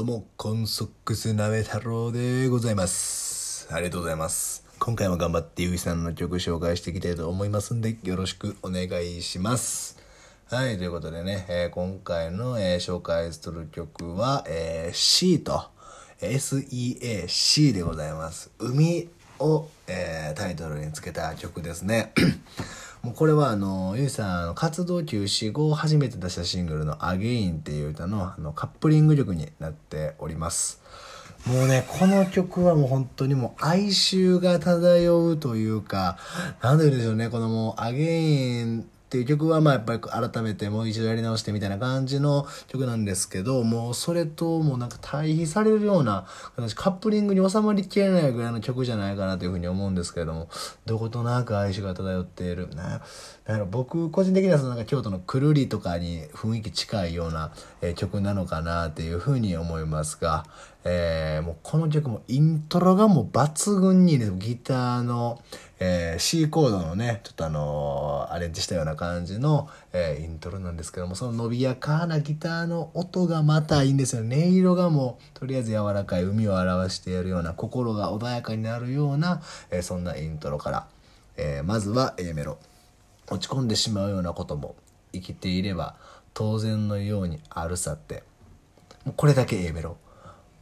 どうも、コンソックス鍋太郎でございます。ありがとうございます。今回も頑張ってゆいさんの曲紹介していきたいと思いますんで、よろしくお願いします。はい、ということでね、えー今回の、えー紹介する曲は、えー、C と、SEAC でございます。海を、えータイトルにつけた曲ですね。もうこれはあの、ゆいさんの、活動休止後初めて出したシングルのアゲインっていう歌のあのカップリング曲になっております。もうね、この曲はもう本当にもう哀愁が漂うというか、なんででしょうね、このもうアゲインっていう曲はまあやっぱり改めてもう一度やり直してみたいな感じの曲なんですけど、もうそれともうなんか対比されるような形、カップリングに収まりきれないぐらいの曲じゃないかなというふうに思うんですけれども、どことなく哀愁が漂っている。ななんやろ僕個人的にはそのなんか京都のくるりとかに雰囲気近いような、え曲なのかなっていうふうに思いますが、えーもうこの曲もイントロがもう抜群にね、ギターの、えー C コードのね、ちょっとあのーアレンジしたような感じの、えーイントロなんですけども、その伸びやかなギターの音がまたいいんですよ。音色がもう、とりあえず柔らかい海を表しているような、心が穏やかになるような、えそんなイントロから、えまずは A メロ。落ち込んでしまうようなことも生きていれば当然のようにあるさってもうこれだけ A メロ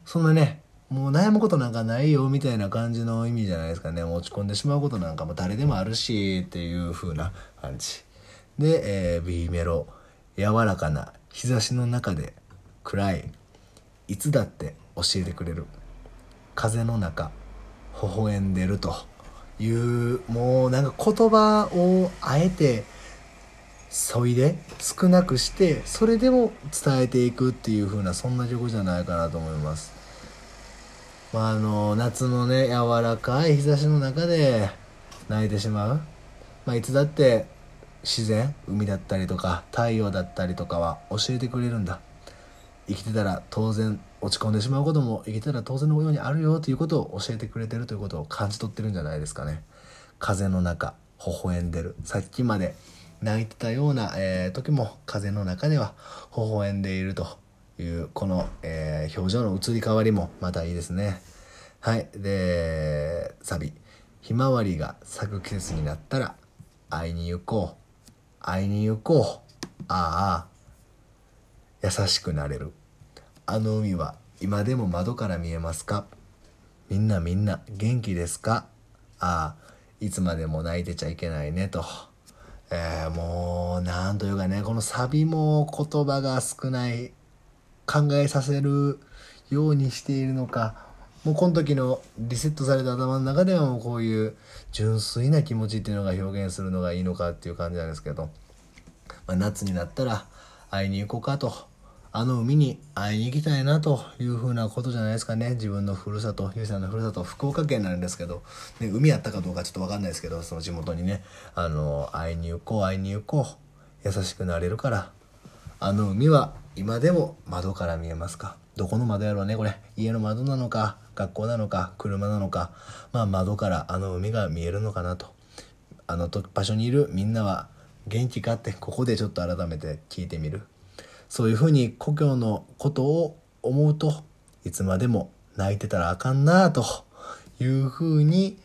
そんなねもう悩むことなんかないよみたいな感じの意味じゃないですかね。落ち込んでしまうことなんかも誰でもあるしっていう風な感じ。で、えー B メロ。柔らかな日差しの中で暗い。いつだって教えてくれる。風の中微笑んでると。いうもうなんか言葉をあえてそいで少なくしてそれでも伝えていくっていう風なそんな曲じゃないかなと思います。まあ、あの夏のね柔らかい日差しの中で泣いてしまう、まあ、いつだって自然海だったりとか太陽だったりとかは教えてくれるんだ。生きてたら当然落ち込んでしまうことも生きてたら当然のようにあるよということを教えてくれてるということを感じ取ってるんじゃないですかね。風の中微笑んでる。さっきまで泣いてたような、えー時も風の中では微笑んでいると。いうこの、えー表情の移り変わりもまたいいですね。はい。でサビ「ひまわりが咲く季節になったら会いに行こう。会いに行こう。ああ。優しくなれる。あの海は今でも窓から見えますか？みんなみんな元気ですか？ああ。いつまでも泣いてちゃいけないねと、えーもうなんというかねこのサビも言葉が少ない。考えさせるようにしているのか。もうこの時のリセットされた頭の中ではもうこういう純粋な気持ちっていうのが表現するのがいいのかっていう感じなんですけど、まあ、夏になったら会いに行こうかと。あの海に会いに行きたいなというふうなことじゃないですかね。自分のふるさとゆうさんのふるさと福岡県なんですけど、ね、海あったかどうかちょっと分かんないですけどその地元にね。あの会いに行こう会いに行こう。優しくなれるから。あの海は今でも窓から見えますか？どこの窓やろうねこれ。家の窓なのか学校なのか車なのか。まあ窓からあの海が見えるのかなと。あのと場所にいるみんなは元気かってここでちょっと改めて聞いてみる。そういうふうに故郷のことを思うといつまでも泣いてたらあかんなと。いうふうに、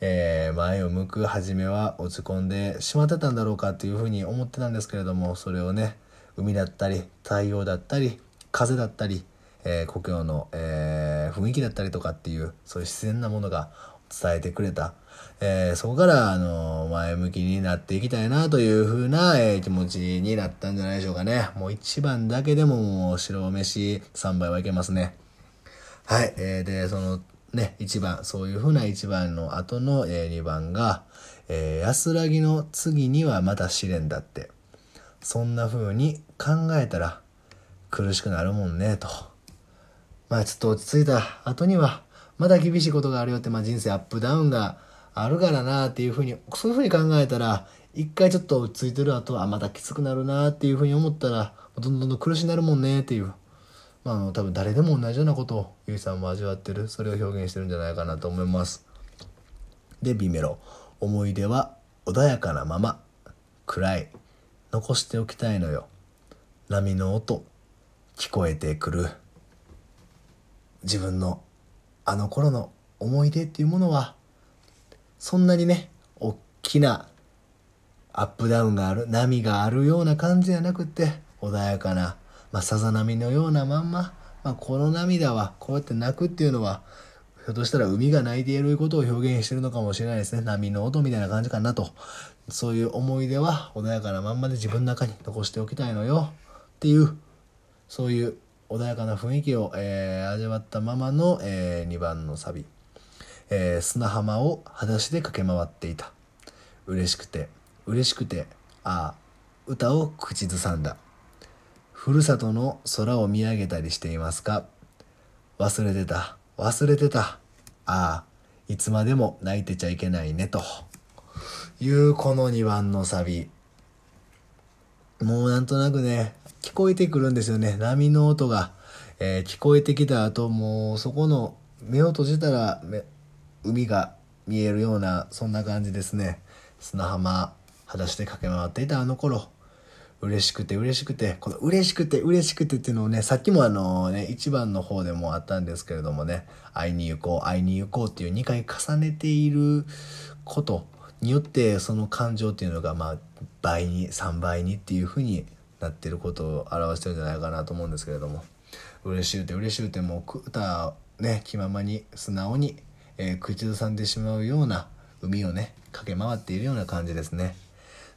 えー前を向く初めは落ち込んでしまってたんだろうかっていうふうに思ってたんですけれどもそれをね海だったり太陽だったり風だったり、えー故郷の、えー雰囲気だったりとかっていうそういう自然なものが伝えてくれた、えーそこから、あの前向きになっていきたいなという風な、えー気持ちになったんじゃないでしょうかね。もう一番だけでももう白飯3杯はいけますね。はい、えーでそのね1番そういう風な1番の後の、え2番が、えー安らぎの次にはまた試練だって。そんな風に考えたら苦しくなるもんねと。まあちょっと落ち着いた。後にはまだ厳しいことがあるよって、まあ、人生アップダウンがあるからなっていうふうにそういうふうに考えたら一回ちょっと落ち着いてる後はまたきつくなるなっていうふうに思ったらどんどんどん苦しくなるもんねっていう、まあ、あの多分誰でも同じようなことをゆいさんも味わってるそれを表現してるんじゃないかなと思います。で B メロ。思い出は穏やかなまま暗い。残しておきたいのよ。波の音聞こえてくる自分のあの頃の思い出っていうものはそんなにね大きなアップダウンがある波があるような感じじゃなくて穏やかな、まあ、さざ波のようなまんま、まあ、この涙はこうやって泣くっていうのはひょっとしたら海が泣いていることを表現してるのかもしれないですね。波の音みたいな感じかなと。そういう思い出は穏やかなまんまで自分の中に残しておきたいのよ。っていうそういう穏やかな雰囲気を、えー、味わったままの、えー、2番のサビ、えー、砂浜を裸足で駆け回っていた。嬉しくて嬉しくてああ歌を口ずさんだ。ふるさとの空を見上げたりしていますか？忘れてた忘れてた。ああいつまでも泣いてちゃいけないねと。いうこの2番のサビ。もうなんとなくね聞こえてくるんですよね。波の音が、えー、聞こえてきた後もうそこの目を閉じたら海が見えるようなそんな感じですね。砂浜裸足で駆け回っていたあの頃。嬉しくて嬉しくてこの嬉しくて嬉しくてっていうのをねさっきもあのね一番の方でもあったんですけれどもね。会いに行こう会いに行こうっていう2回重ねていること。によってその感情っていうのがまあ倍に3倍にっていうふうになってることを表してるんじゃないかなと思うんですけれども嬉しゅうて嬉しゅうてもう歌ね気ままに素直に、えー、口ずさんでしまうような海をね駆け回っているような感じですね。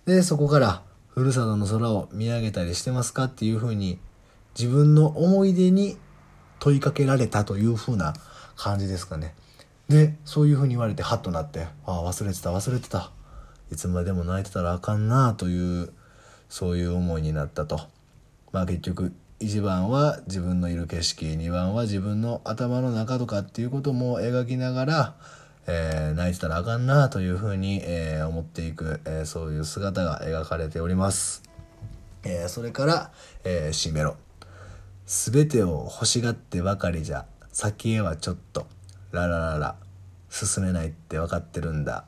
で、そこから、ふるさとの空を見上げたりしてますかっていうふうに、自分の思い出に問いかけられたというふうな感じですかね。で、そういうふうに言われてハッとなって、ああ、忘れてた、忘れてた。いつまでも泣いてたらあかんなという、そういう思いになったと。まあ結局、1番は自分のいる景色、2番は自分の頭の中とかっていうことも描きながら、えー、泣いてたらあかんなというふうに、えー、思っていく、えー、そういう姿が描かれております。えそれから、えー、シメロ。すべてを欲しがってばかりじゃ、先へはちょっと、ララララ、進めないって分かってるんだ。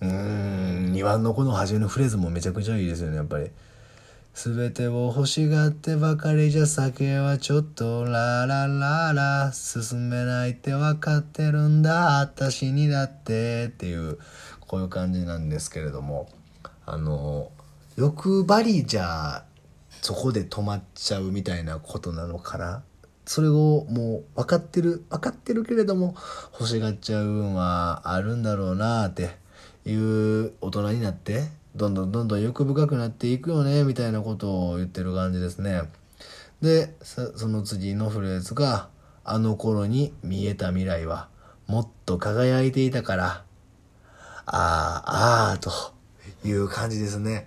うーん、2番のこの初めのフレーズもめちゃくちゃいいですよね、やっぱり。すべてを欲しがってばかりじゃ酒はちょっとララララ。進めないってわかってるんだ。私にだってっていうこういう感じなんですけれども。あの欲張りじゃそこで止まっちゃうみたいなことなのかな。それをもう分かってる分かってるけれども欲しがっちゃう部分はあるんだろうなっていう大人になってどんどんどんどん欲深くなっていくよねみたいなことを言ってる感じですね。でその次のフレーズが「あの頃に見えた未来はもっと輝いていたからああああという感じですね。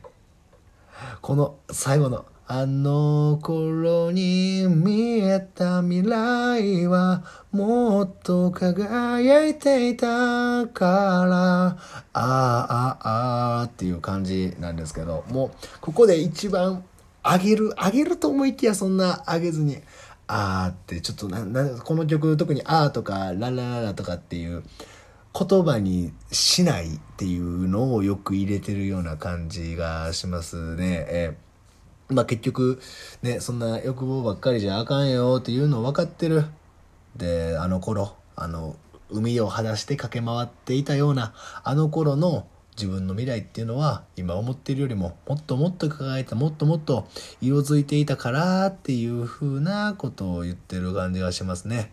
この最後のあの頃に見えた未来はもっと輝いていたから、ああ、ああっていう感じなんですけど、もうここで一番上げる、上げると思いきやそんな上げずに、あーってちょっとな、な、この曲特にあーとかララララとかっていう言葉にしないっていうのをよく入れてるような感じがしますね。えーまあ結局、ね、そんな欲望ばっかりじゃあかんよっていうの分かってる。で、あの頃、あの、海を裸して駆け回っていたような、あの頃の自分の未来っていうのは、今思ってるよりも、もっともっと輝いた、もっともっと色づいていたからっていう風なことを言ってる感じがしますね。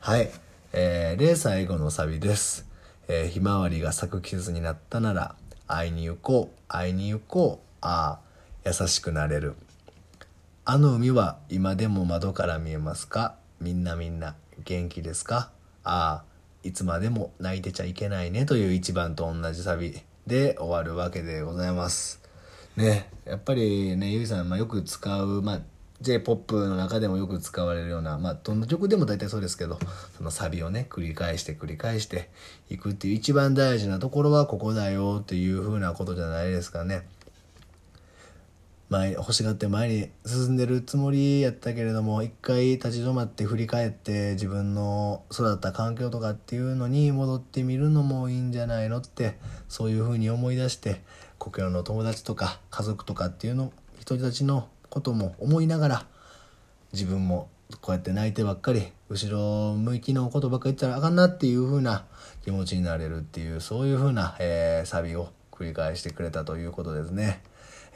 はい。えー、で、最後のサビです。えー、ひまわりが咲く季節になったなら、会いに行こう、会いに行こう、ああ、優しくなれる。あの海は今でも窓から見えますか？みんなみんな元気ですか？ああいつまでも泣いてちゃいけないね。という一番と同じサビで終わるわけでございます。ねやっぱりねゆいさん、まあ、よく使う、まあ、J-POP の中でもよく使われるような、まあ、どの曲でも大体そうですけど、そのサビをね、繰り返して繰り返していくっていう一番大事なところはここだよっていう風なことじゃないですかね。前欲しがって前に進んでるつもりやったけれども一回立ち止まって振り返って自分の育った環境とかっていうのに戻ってみるのもいいんじゃないのってそういうふうに思い出して故郷の友達とか家族とかっていうの人たちのことも思いながら自分もこうやって泣いてばっかり後ろ向きのことばっかり言ったらあかんなっていう風な気持ちになれるっていうそういう風な、えー、サビを繰り返してくれたということですね。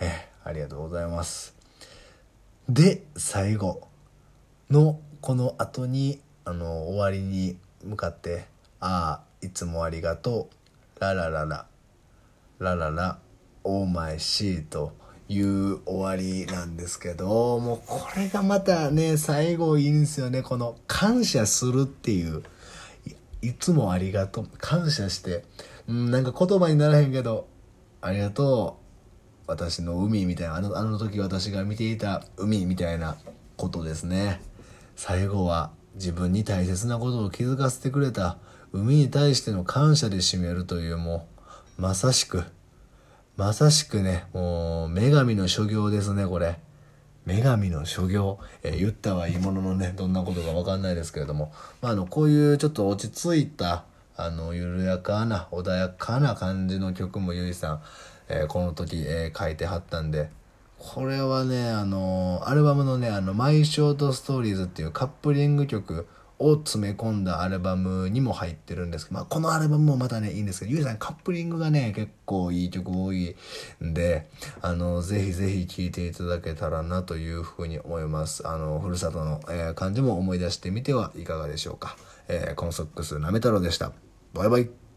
えー、ありがとうございます。で最後のこの後にあの終わりに向かって「ああいつもありがとうラララララララオーマイシー」という終わりなんですけどもうこれがまたね最後いいんですよねこの感謝するっていういつもありがとう感謝してうんなんか言葉にならへんけどありがとう私の海みたいなあのあの時私が見ていた海みたいなことですね。最後は自分に大切なことを気づかせてくれた海に対しての感謝で締めるというもうまさしくまさしくねもう女神の所業ですねこれ。女神の所業、えー、言ったはいいもののねどんなことか分かんないですけれども、まあ、あのこういうちょっと落ち着いたあの緩やかな穏やかな感じの曲もゆいさん、えー、この時、えー、書いてはったんで。これはねあのアルバムのね「あのマイ・ショート・ストーリーズ」っていうカップリング曲を詰め込んだアルバムにも入ってるんですけど、まあ、このアルバムもまたねいいんですけどゆいさんカップリングがね結構いい曲多いんであのぜひぜひ聴いていただけたらなというふうに思います。あのふるさとの、え、感じも思い出してみてはいかがでしょうか、え、コンソックスなめ太郎でした。バイバイ。